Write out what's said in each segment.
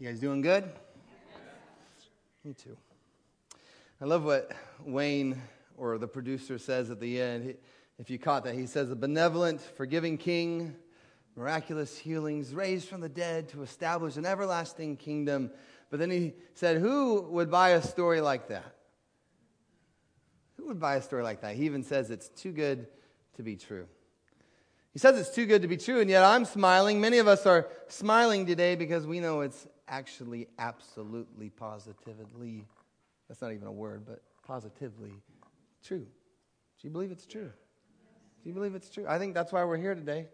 You guys doing good? Me too. I love what Wayne or the producer says at the end. If you caught that, he says, A benevolent, forgiving king, miraculous healings, raised from the dead to establish an everlasting kingdom. But then he said, Who would buy a story like that? Who would buy a story like that? He even says it's too good to be true. He says it's too good to be true, and yet I'm smiling. Many of us are smiling today because we know it's actually absolutely positively, that's not even a word, but positively true. Do you believe it's true? Do you believe it's true? I think that's why we're here today,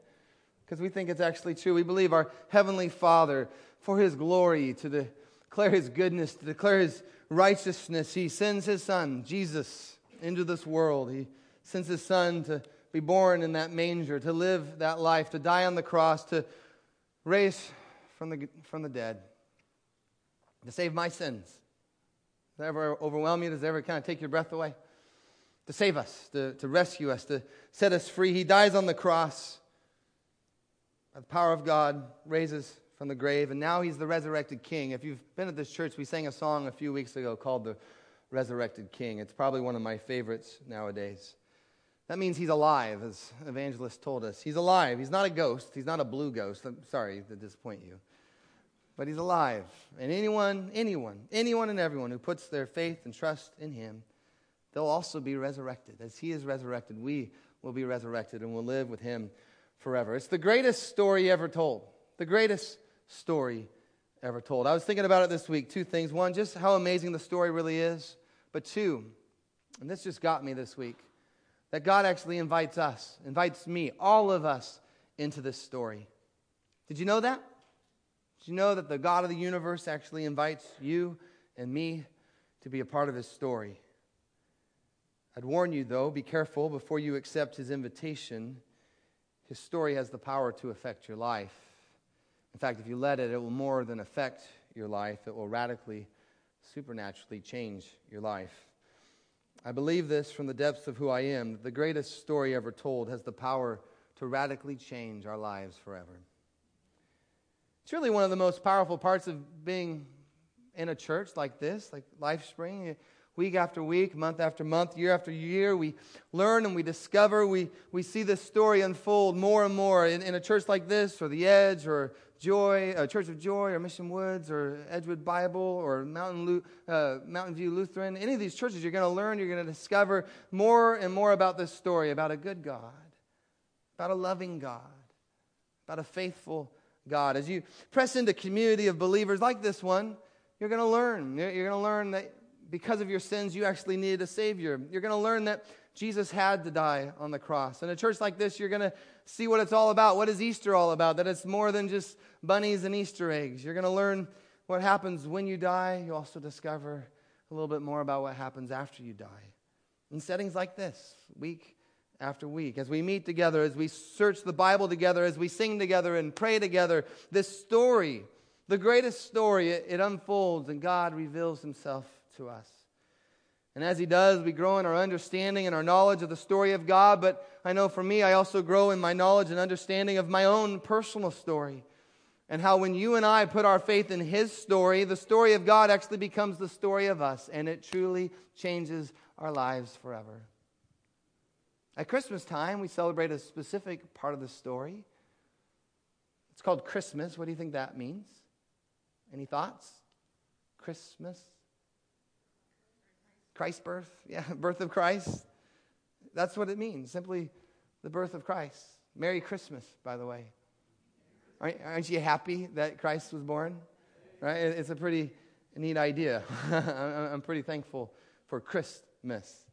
because we think it's actually true. We believe our Heavenly Father, for His glory, to declare His goodness, to declare His righteousness, He sends His Son, Jesus, into this world. He sends His Son to be born in that manger, to live that life, to die on the cross, to raise from the, from the dead, to save my sins. Does that ever overwhelm you? Does that ever kind of take your breath away? To save us, to, to rescue us, to set us free. He dies on the cross. By the power of God, raises from the grave, and now he's the resurrected king. If you've been at this church, we sang a song a few weeks ago called The Resurrected King. It's probably one of my favorites nowadays. That means he's alive, as evangelist told us. He's alive. He's not a ghost. He's not a blue ghost. I'm sorry to disappoint you. But he's alive. And anyone, anyone, anyone and everyone who puts their faith and trust in him, they'll also be resurrected. As he is resurrected, we will be resurrected and will live with him forever. It's the greatest story ever told. The greatest story ever told. I was thinking about it this week. Two things. One, just how amazing the story really is. But two, and this just got me this week that God actually invites us, invites me, all of us, into this story. Did you know that? Did you know that the God of the universe actually invites you and me to be a part of his story? I'd warn you, though, be careful before you accept his invitation. His story has the power to affect your life. In fact, if you let it, it will more than affect your life, it will radically, supernaturally change your life. I believe this from the depths of who I am that the greatest story ever told has the power to radically change our lives forever. It's really one of the most powerful parts of being in a church like this, like LifeSpring. Week after week, month after month, year after year, we learn and we discover, we, we see this story unfold more and more in, in a church like this, or The Edge, or Joy, uh, Church of Joy, or Mission Woods, or Edgewood Bible, or Mountain, uh, Mountain View Lutheran. Any of these churches, you're going to learn, you're going to discover more and more about this story about a good God, about a loving God, about a faithful God. As you press into community of believers like this one, you're going to learn. You're going to learn that because of your sins, you actually needed a Savior. You're going to learn that Jesus had to die on the cross. In a church like this, you're going to see what it's all about. What is Easter all about? That it's more than just bunnies and Easter eggs. You're going to learn what happens when you die. You also discover a little bit more about what happens after you die. In settings like this, week after week, as we meet together, as we search the Bible together, as we sing together and pray together, this story, the greatest story, it, it unfolds and God reveals himself to us. And as he does, we grow in our understanding and our knowledge of the story of God. But I know for me, I also grow in my knowledge and understanding of my own personal story. And how when you and I put our faith in his story, the story of God actually becomes the story of us. And it truly changes our lives forever. At Christmas time, we celebrate a specific part of the story. It's called Christmas. What do you think that means? Any thoughts? Christmas? Christ's birth, yeah, birth of Christ. That's what it means, simply the birth of Christ. Merry Christmas, by the way. Aren't, you happy that Christ was born? Right? It's a pretty neat idea. I'm pretty thankful for Christmas.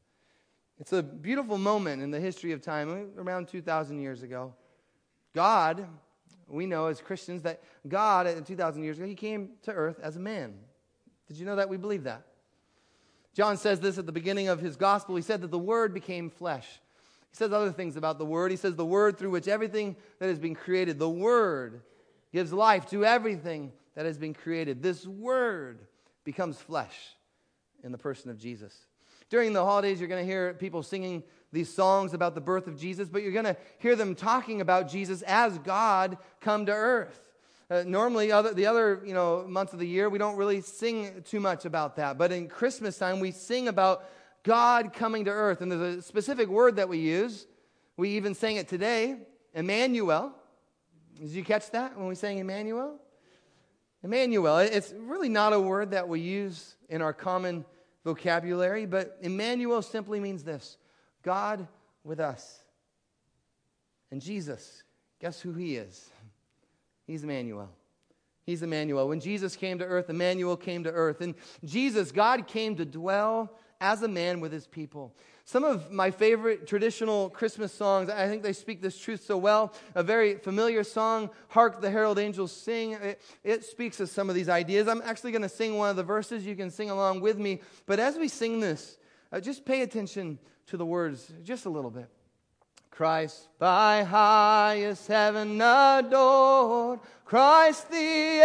It's a beautiful moment in the history of time, around 2,000 years ago. God, we know as Christians that God, 2,000 years ago, He came to earth as a man. Did you know that? We believe that. John says this at the beginning of his gospel. He said that the Word became flesh. He says other things about the Word. He says the Word through which everything that has been created, the Word gives life to everything that has been created. This Word becomes flesh in the person of Jesus. During the holidays, you're going to hear people singing these songs about the birth of Jesus, but you're going to hear them talking about Jesus as God come to earth. Uh, normally, other, the other you know, months of the year, we don't really sing too much about that. But in Christmas time, we sing about God coming to earth. And there's a specific word that we use. We even sang it today Emmanuel. Did you catch that when we sang Emmanuel? Emmanuel. It's really not a word that we use in our common vocabulary, but Emmanuel simply means this God with us. And Jesus, guess who he is? He's Emmanuel. He's Emmanuel. When Jesus came to earth, Emmanuel came to earth. And Jesus, God came to dwell as a man with his people. Some of my favorite traditional Christmas songs, I think they speak this truth so well. A very familiar song, Hark the Herald Angels Sing, it, it speaks of some of these ideas. I'm actually going to sing one of the verses. You can sing along with me. But as we sing this, uh, just pay attention to the words just a little bit. Christ by highest heaven adored, Christ the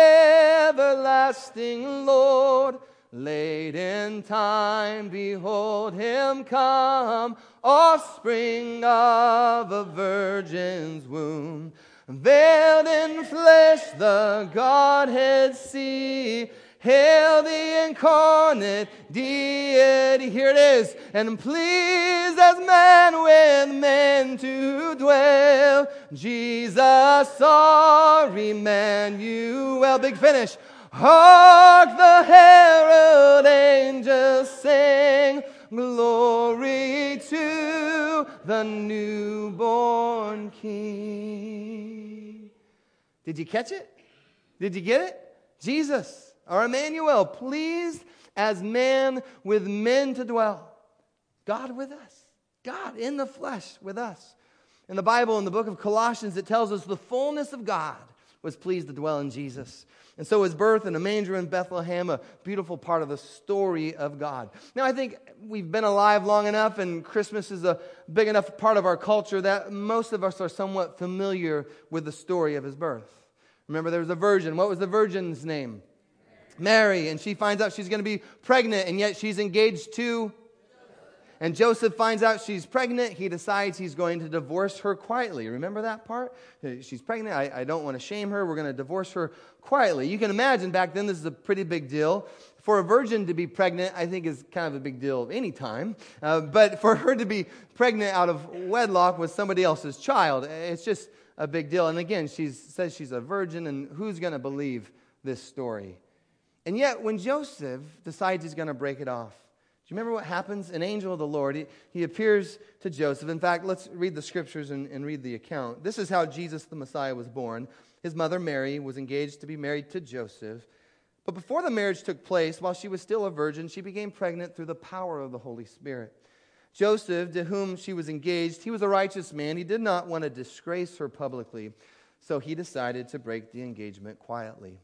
everlasting Lord. Late in time, behold him come, offspring of a virgin's womb. Veiled in flesh, the Godhead see. Hail the incarnate deity. Here it is. And pleased as man with men to dwell. Jesus, our Emmanuel. Big finish. Hark the herald angels sing, glory to the newborn King. Did you catch it? Did you get it? Jesus, our Emmanuel, pleased as man with men to dwell. God with us. God in the flesh with us. In the Bible, in the book of Colossians, it tells us the fullness of God was pleased to dwell in Jesus. And so his birth in a manger in Bethlehem, a beautiful part of the story of God. Now, I think we've been alive long enough, and Christmas is a big enough part of our culture that most of us are somewhat familiar with the story of his birth. Remember, there was a virgin. What was the virgin's name? Mary. And she finds out she's going to be pregnant, and yet she's engaged to and Joseph finds out she's pregnant. He decides he's going to divorce her quietly. Remember that part? She's pregnant. I, I don't want to shame her. We're going to divorce her quietly. You can imagine back then this is a pretty big deal. For a virgin to be pregnant, I think is kind of a big deal any time. Uh, but for her to be pregnant out of wedlock with somebody else's child, it's just a big deal. And again, she says she's a virgin, and who's going to believe this story? And yet, when Joseph decides he's going to break it off, do you remember what happens? An angel of the Lord, he, he appears to Joseph. In fact, let's read the scriptures and, and read the account. This is how Jesus the Messiah was born. His mother, Mary, was engaged to be married to Joseph. But before the marriage took place, while she was still a virgin, she became pregnant through the power of the Holy Spirit. Joseph, to whom she was engaged, he was a righteous man. He did not want to disgrace her publicly, so he decided to break the engagement quietly.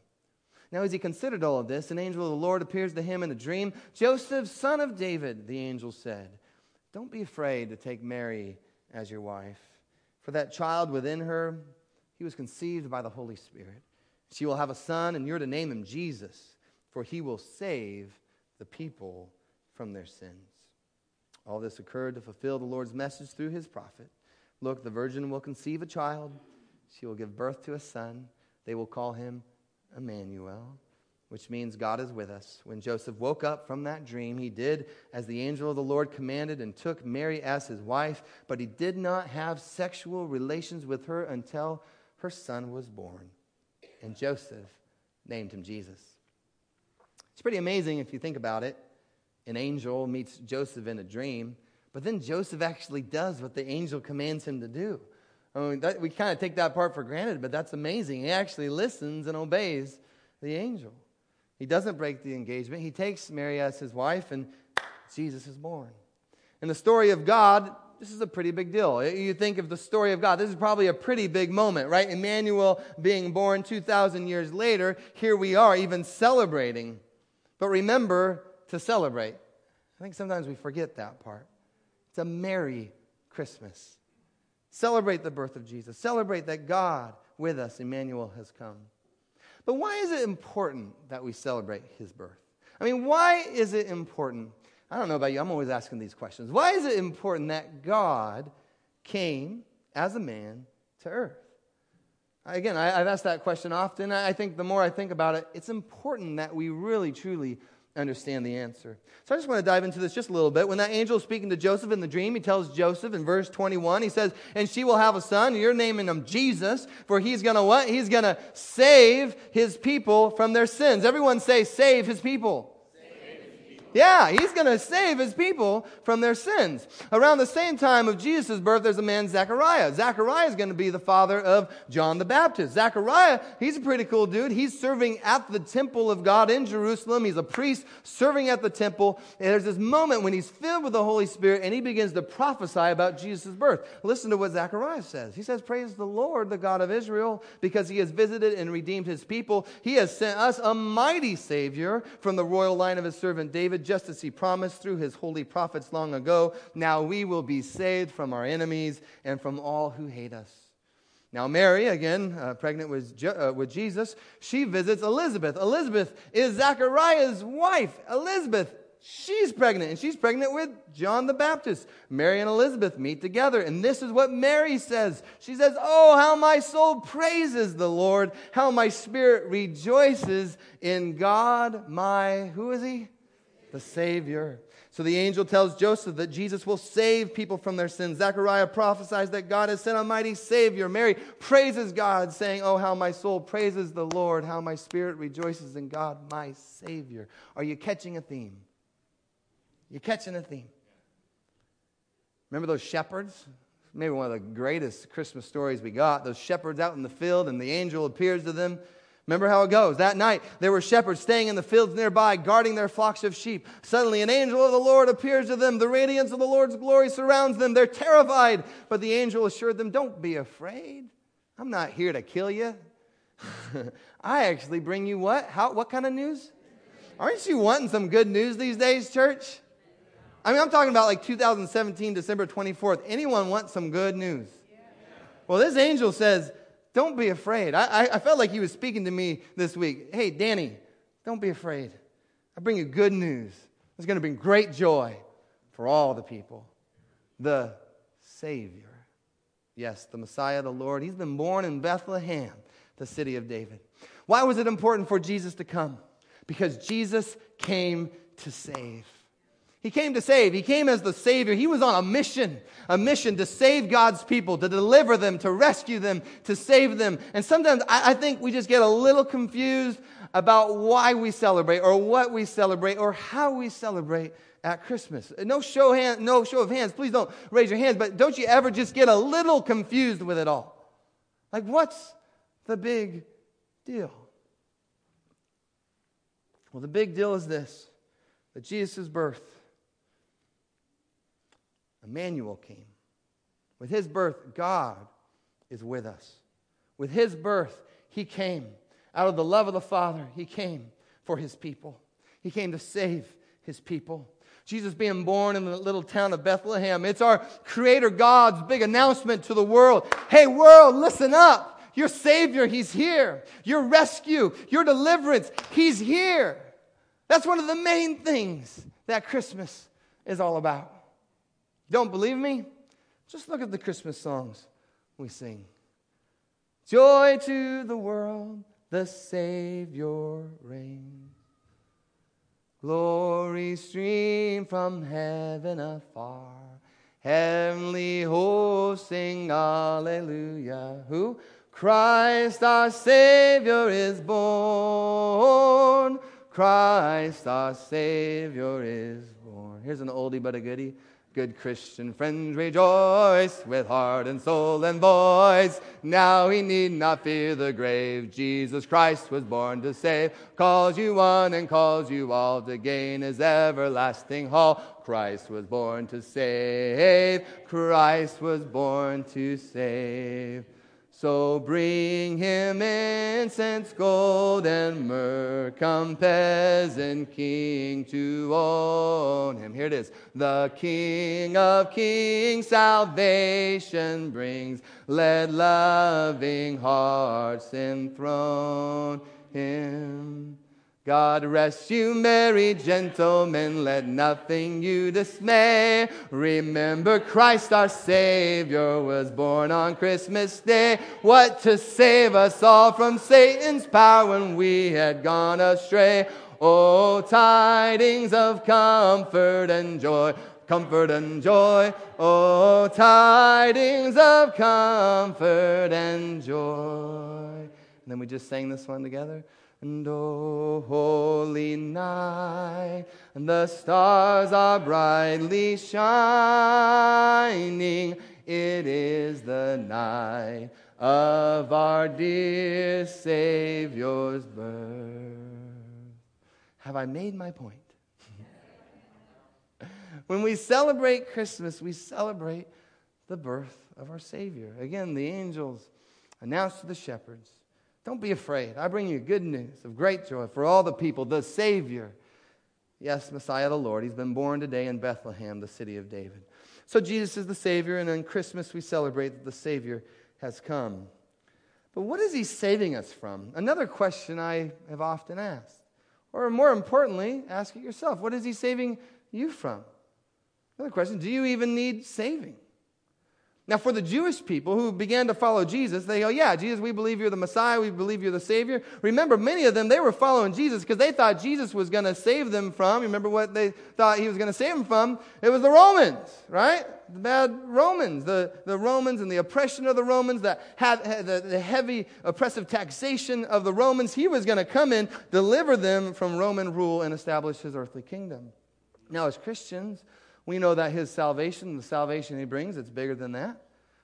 Now, as he considered all of this, an angel of the Lord appears to him in a dream. Joseph, son of David, the angel said, Don't be afraid to take Mary as your wife, for that child within her, he was conceived by the Holy Spirit. She will have a son, and you're to name him Jesus, for he will save the people from their sins. All this occurred to fulfill the Lord's message through his prophet. Look, the virgin will conceive a child, she will give birth to a son. They will call him Emmanuel, which means God is with us. When Joseph woke up from that dream, he did as the angel of the Lord commanded and took Mary as his wife, but he did not have sexual relations with her until her son was born. And Joseph named him Jesus. It's pretty amazing if you think about it. An angel meets Joseph in a dream, but then Joseph actually does what the angel commands him to do. I mean, that, we kind of take that part for granted, but that's amazing. He actually listens and obeys the angel. He doesn't break the engagement. He takes Mary as his wife, and Jesus is born. In the story of God, this is a pretty big deal. You think of the story of God, this is probably a pretty big moment, right? Emmanuel being born 2,000 years later, here we are even celebrating. But remember to celebrate. I think sometimes we forget that part. It's a Merry Christmas. Celebrate the birth of Jesus. Celebrate that God with us, Emmanuel, has come. But why is it important that we celebrate his birth? I mean, why is it important? I don't know about you, I'm always asking these questions. Why is it important that God came as a man to earth? Again, I, have asked that question often. I think the more I think about it, it's important that we really, truly understand the answer. So I just want to dive into this just a little bit. When that angel is speaking to Joseph in the dream, he tells Joseph in verse 21, he says, And she will have a son, and you're naming him Jesus, for he's going to what? He's going to save his people from their sins. Everyone say, save his people. Yeah, he's going to save his people from their sins. Around the same time of Jesus' birth, there's a man, Zechariah. Zechariah is going to be the father of John the Baptist. Zechariah, he's a pretty cool dude. He's serving at the temple of God in Jerusalem. He's a priest serving at the temple. And there's this moment when he's filled with the Holy Spirit and he begins to prophesy about Jesus' birth. Listen to what Zechariah says. He says, Praise the Lord, the God of Israel, because he has visited and redeemed his people. He has sent us a mighty Savior from the royal line of his servant David just as he promised through his holy prophets long ago. Now we will be saved from our enemies and from all who hate us. Now, Mary, again, uh, pregnant with, Je- uh, with Jesus, she visits Elizabeth. Elizabeth is Zechariah's wife. Elizabeth, she's pregnant, and she's pregnant with John the Baptist. Mary and Elizabeth meet together, and this is what Mary says. She says, Oh, how my soul praises the Lord, how my spirit rejoices in God, my, who is he? The Savior. So the angel tells Joseph that Jesus will save people from their sins. Zechariah prophesies that God has sent a mighty Savior. Mary praises God, saying, Oh, how my soul praises the Lord, how my spirit rejoices in God, my Savior. Are you catching a theme? You're catching a theme? Remember those shepherds? Maybe one of the greatest Christmas stories we got. Those shepherds out in the field, and the angel appears to them Remember how it goes. That night, there were shepherds staying in the fields nearby, guarding their flocks of sheep. Suddenly, an angel of the Lord appears to them. The radiance of the Lord's glory surrounds them. They're terrified. But the angel assured them, Don't be afraid. I'm not here to kill you. I actually bring you what? How, what kind of news? Aren't you wanting some good news these days, church? I mean, I'm talking about like 2017, December 24th. Anyone want some good news? Well, this angel says, don't be afraid. I, I, felt like he was speaking to me this week. Hey, Danny, don't be afraid. I bring you good news. It's going to bring great joy for all the people. The Savior. Yes, the Messiah, the Lord. He's been born in Bethlehem, the city of David. Why was it important for Jesus to come? Because Jesus came to save. He came to save. He came as the Savior. He was on a mission, a mission to save God's people, to deliver them, to rescue them, to save them. And sometimes I, think we just get a little confused about why we celebrate or what we celebrate or how we celebrate at Christmas. No show, hand, no show of hands. Please don't raise your hands, but don't you ever just get a little confused with it all? Like, what's the big deal? Well, the big deal is this that Jesus' birth Emmanuel came. With his birth, God is with us. With his birth, he came. Out of the love of the Father, he came for his people. He came to save his people. Jesus being born in the little town of Bethlehem. It's our Creator God's big announcement to the world. Hey, world, listen up. Your Savior, He's here. Your rescue, your deliverance, He's here. That's one of the main things that Christmas is all about. Don't believe me? Just look at the Christmas songs we sing. Joy to the world, the Savior reigns. Glory stream from heaven afar. Heavenly hosts sing Alleluia. Who? Christ our Savior is born. Christ our Savior is born. Here's an oldie but a goodie. Good Christian friends, rejoice with heart and soul and voice. Now he need not fear the grave. Jesus Christ was born to save. Calls you one and calls you all to gain his everlasting hall. Christ was born to save. Christ was born to save. So bring him incense, gold, and myrrh. Come, peasant king, to own him. Here it is. The King of kings salvation brings. Let loving hearts enthrone him. God rest you, merry gentlemen, let nothing you dismay. Remember, Christ our Savior was born on Christmas Day. What to save us all from Satan's power when we had gone astray. Oh, tidings of comfort and joy, comfort and joy. Oh, tidings of comfort and joy. And then we just sang this one together. And oh, holy night, the stars are brightly shining. It is the night of our dear Savior's birth. Have I made my point? when we celebrate Christmas, we celebrate the birth of our Savior. Again, the angels announced to the shepherds don't be afraid. I bring you good news of great joy for all the people, the Savior. Yes, Messiah the Lord. He's been born today in Bethlehem, the city of David. So Jesus is the Savior, and on Christmas we celebrate that the Savior has come. But what is he saving us from? Another question I have often asked. Or more importantly, ask it yourself what is he saving you from? Another question do you even need saving? Now, for the Jewish people who began to follow Jesus, they go, Yeah, Jesus, we believe you're the Messiah. We believe you're the Savior. Remember, many of them, they were following Jesus because they thought Jesus was going to save them from. Remember what they thought he was going to save them from? It was the Romans, right? The bad Romans, the, the Romans and the oppression of the Romans, that had, had the, the heavy oppressive taxation of the Romans. He was going to come in, deliver them from Roman rule, and establish his earthly kingdom. Now, as Christians, we know that his salvation, the salvation he brings, it's bigger than that.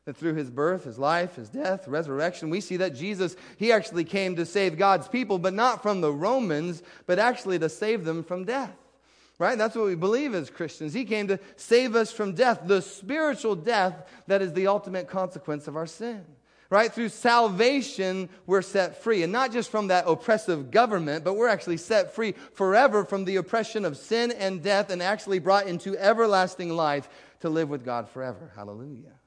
That through his birth, his life, his death, resurrection, we see that Jesus, he actually came to save God's people, but not from the Romans, but actually to save them from death. Right? That's what we believe as Christians. He came to save us from death, the spiritual death that is the ultimate consequence of our sin right? Through salvation, we're set free. And not just from that oppressive government, but we're actually set free forever from the oppression of sin and death and actually brought into everlasting life to live with God forever. Hallelujah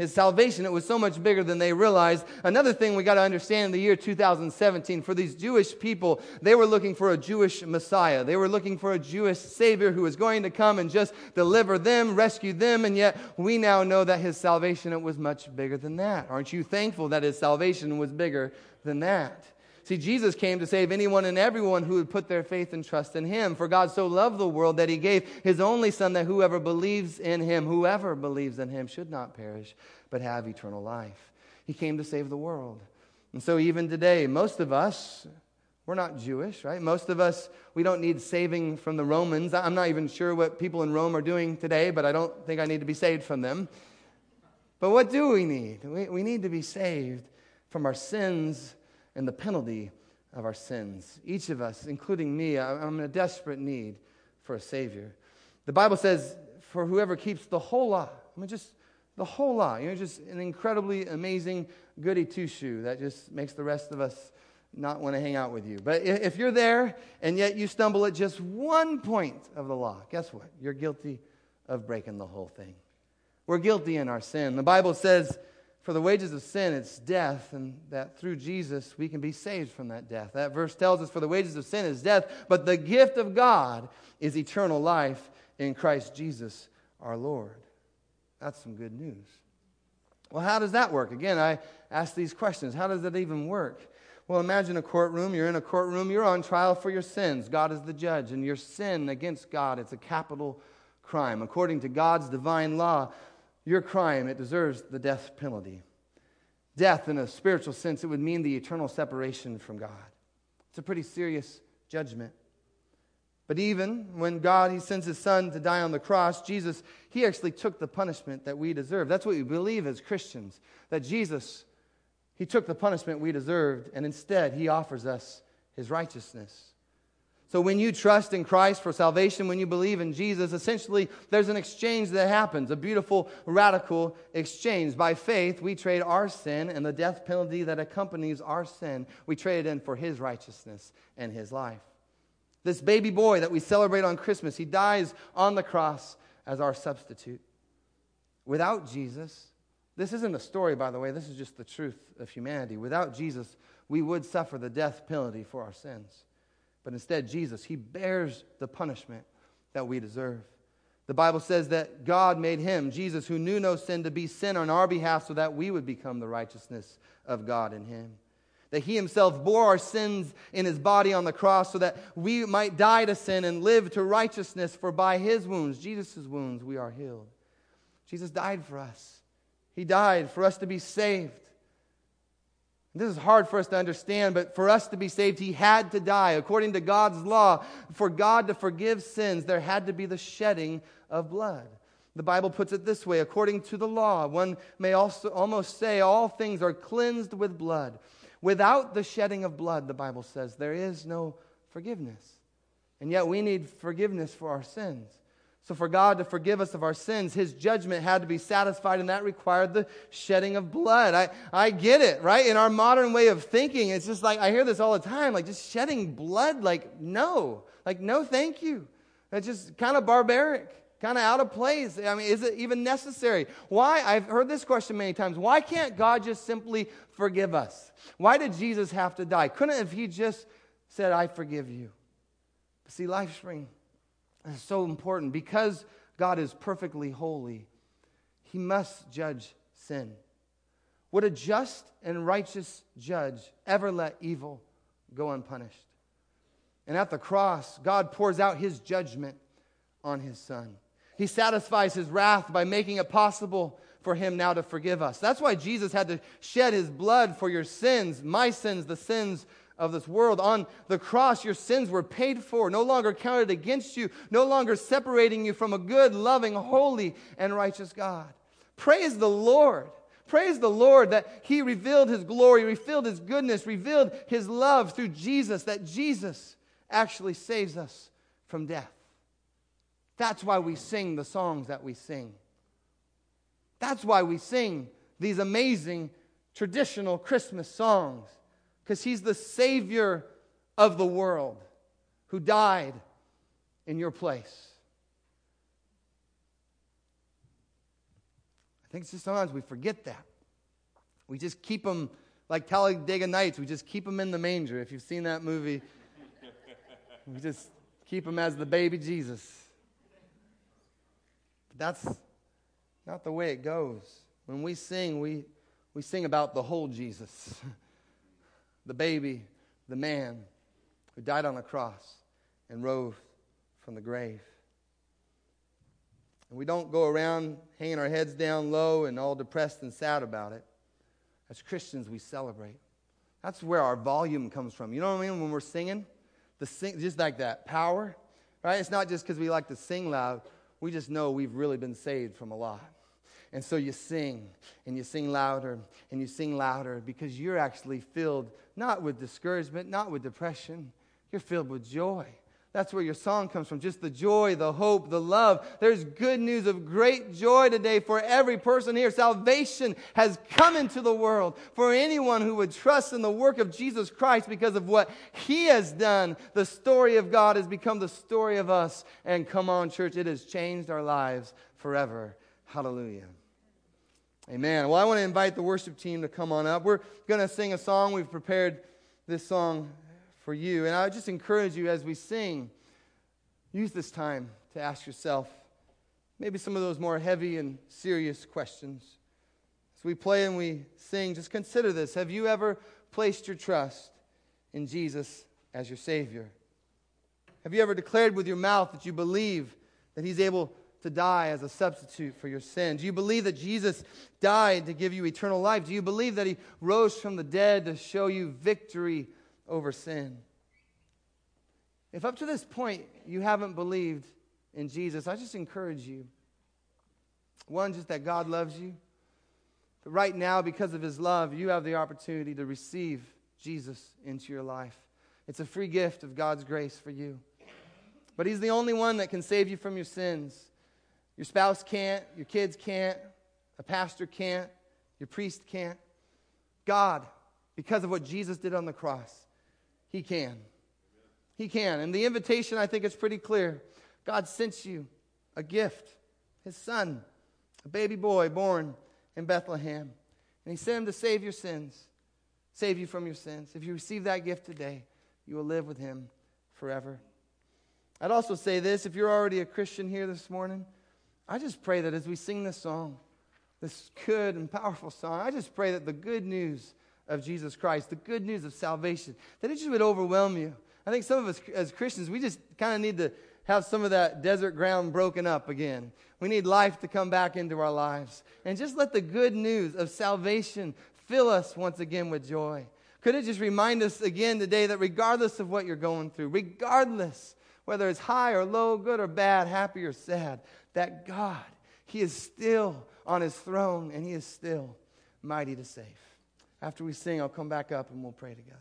his salvation. It was so much bigger than they realized. Another thing we got to understand in the year 2017 for these Jewish people, they were looking for a Jewish Messiah. They were looking for a Jewish Savior who was going to come and just deliver them, rescue them. And yet we now know that his salvation it was much bigger than that. Aren't you thankful that his salvation was bigger than that? See, Jesus came to save anyone and everyone who would put their faith and trust in him. For God so loved the world that he gave his only Son, that whoever believes in him, whoever believes in him, should not perish, but have eternal life. He came to save the world. And so, even today, most of us, we're not Jewish, right? Most of us, we don't need saving from the Romans. I'm not even sure what people in Rome are doing today, but I don't think I need to be saved from them. But what do we need? We, we need to be saved from our sins and the penalty of our sins. Each of us, including me, I'm in a desperate need for a Savior. The Bible says, for whoever keeps the whole law, I mean, just the whole law, you know, just an incredibly amazing goody two shoe that just makes the rest of us not want to hang out with you. But if you're there and yet you stumble at just one point of the law, guess what? You're guilty of breaking the whole thing. We're guilty in our sin. The Bible says, for the wages of sin, it's death, and that through Jesus we can be saved from that death. That verse tells us, For the wages of sin is death, but the gift of God is eternal life in Christ Jesus our Lord. That's some good news. Well, how does that work? Again, I ask these questions. How does that even work? Well, imagine a courtroom. You're in a courtroom. You're on trial for your sins. God is the judge, and your sin against God, it's a capital crime. According to God's divine law, your crime, it deserves the death penalty. Death, in a spiritual sense, it would mean the eternal separation from God. It's a pretty serious judgment. But even when God, He sends His Son to die on the cross, Jesus, He actually took the punishment that we deserve. That's what we believe as Christians, that Jesus, He took the punishment we deserved, and instead He offers us His righteousness. So when you trust in Christ for salvation, when you believe in Jesus, essentially there's an exchange that happens, a beautiful, radical exchange. By faith, we trade our sin and the death penalty that accompanies our sin, we trade it in for his righteousness and his life. This baby boy that we celebrate on Christmas, he dies on the cross as our substitute. Without Jesus, this isn't a story, by the way, this is just the truth of humanity. Without Jesus, we would suffer the death penalty for our sins. But instead, Jesus, he bears the punishment that we deserve. The Bible says that God made him, Jesus, who knew no sin, to be sin on our behalf so that we would become the righteousness of God in him. That he himself bore our sins in his body on the cross so that we might die to sin and live to righteousness, for by his wounds, Jesus' wounds, we are healed. Jesus died for us. He died for us to be saved. This is hard for us to understand, but for us to be saved, he had to die. According to God's law, for God to forgive sins, there had to be the shedding of blood. The Bible puts it this way according to the law, one may also almost say all things are cleansed with blood. Without the shedding of blood, the Bible says, there is no forgiveness. And yet we need forgiveness for our sins. So, for God to forgive us of our sins, His judgment had to be satisfied, and that required the shedding of blood. I, I get it, right? In our modern way of thinking, it's just like, I hear this all the time, like just shedding blood, like, no. Like, no, thank you. That's just kind of barbaric, kind of out of place. I mean, is it even necessary? Why? I've heard this question many times. Why can't God just simply forgive us? Why did Jesus have to die? Couldn't if He just said, I forgive you? See, LifeSpring is so important because God is perfectly holy. He must judge sin. Would a just and righteous judge ever let evil go unpunished? And at the cross, God pours out his judgment on his son. He satisfies his wrath by making it possible for him now to forgive us. That's why Jesus had to shed his blood for your sins, my sins, the sins of this world. On the cross, your sins were paid for, no longer counted against you, no longer separating you from a good, loving, holy, and righteous God. Praise the Lord. Praise the Lord that He revealed His glory, revealed His goodness, revealed His love through Jesus, that Jesus actually saves us from death. That's why we sing the songs that we sing. That's why we sing these amazing traditional Christmas songs, because He's the Savior of the world who died in your place. I think sometimes we forget that. We just keep them like Talladega Nights, we just keep them in the manger. If you've seen that movie, we just keep him as the baby Jesus. But that's not the way it goes. When we sing, we, we sing about the whole Jesus the baby, the man who died on the cross and rose from the grave. And we don't go around hanging our heads down low and all depressed and sad about it. As Christians, we celebrate. That's where our volume comes from. You know what I mean? When we're singing, the sing, just like that power, right? It's not just because we like to sing loud. We just know we've really been saved from a lot. And so you sing and you sing louder and you sing louder because you're actually filled not with discouragement, not with depression. You're filled with joy. That's where your song comes from. Just the joy, the hope, the love. There's good news of great joy today for every person here. Salvation has come into the world for anyone who would trust in the work of Jesus Christ because of what he has done. The story of God has become the story of us. And come on, church, it has changed our lives forever. Hallelujah. Amen. Well, I want to invite the worship team to come on up. We're going to sing a song. We've prepared this song for you. And I just encourage you as we sing, use this time to ask yourself maybe some of those more heavy and serious questions. As we play and we sing, just consider this. Have you ever placed your trust in Jesus as your Savior? Have you ever declared with your mouth that you believe that He's able to die as a substitute for your sin? Do you believe that Jesus died to give you eternal life? Do you believe that He rose from the dead to show you victory over sin. If up to this point you haven't believed in Jesus, I just encourage you. One, just that God loves you. But right now, because of his love, you have the opportunity to receive Jesus into your life. It's a free gift of God's grace for you. But he's the only one that can save you from your sins. Your spouse can't, your kids can't, a pastor can't, your priest can't. God, because of what Jesus did on the cross, he can. He can. And the invitation, I think, is pretty clear. God sent you a gift, His Son, a baby boy born in Bethlehem. And He sent Him to save your sins, save you from your sins. If you receive that gift today, you will live with Him forever. I'd also say this if you're already a Christian here this morning, I just pray that as we sing this song, this good and powerful song, I just pray that the good news of Jesus Christ, the good news of salvation, that it just would overwhelm you. I think some of us as Christians, we just kind of need to have some of that desert ground broken up again. We need life to come back into our lives. And just let the good news of salvation fill us once again with joy. Could it just remind us again today that regardless of what you're going through, regardless whether it's high or low, good or bad, happy or sad, that God, He is still on His throne and He is still mighty to save. After we sing, I'll come back up and we'll pray together.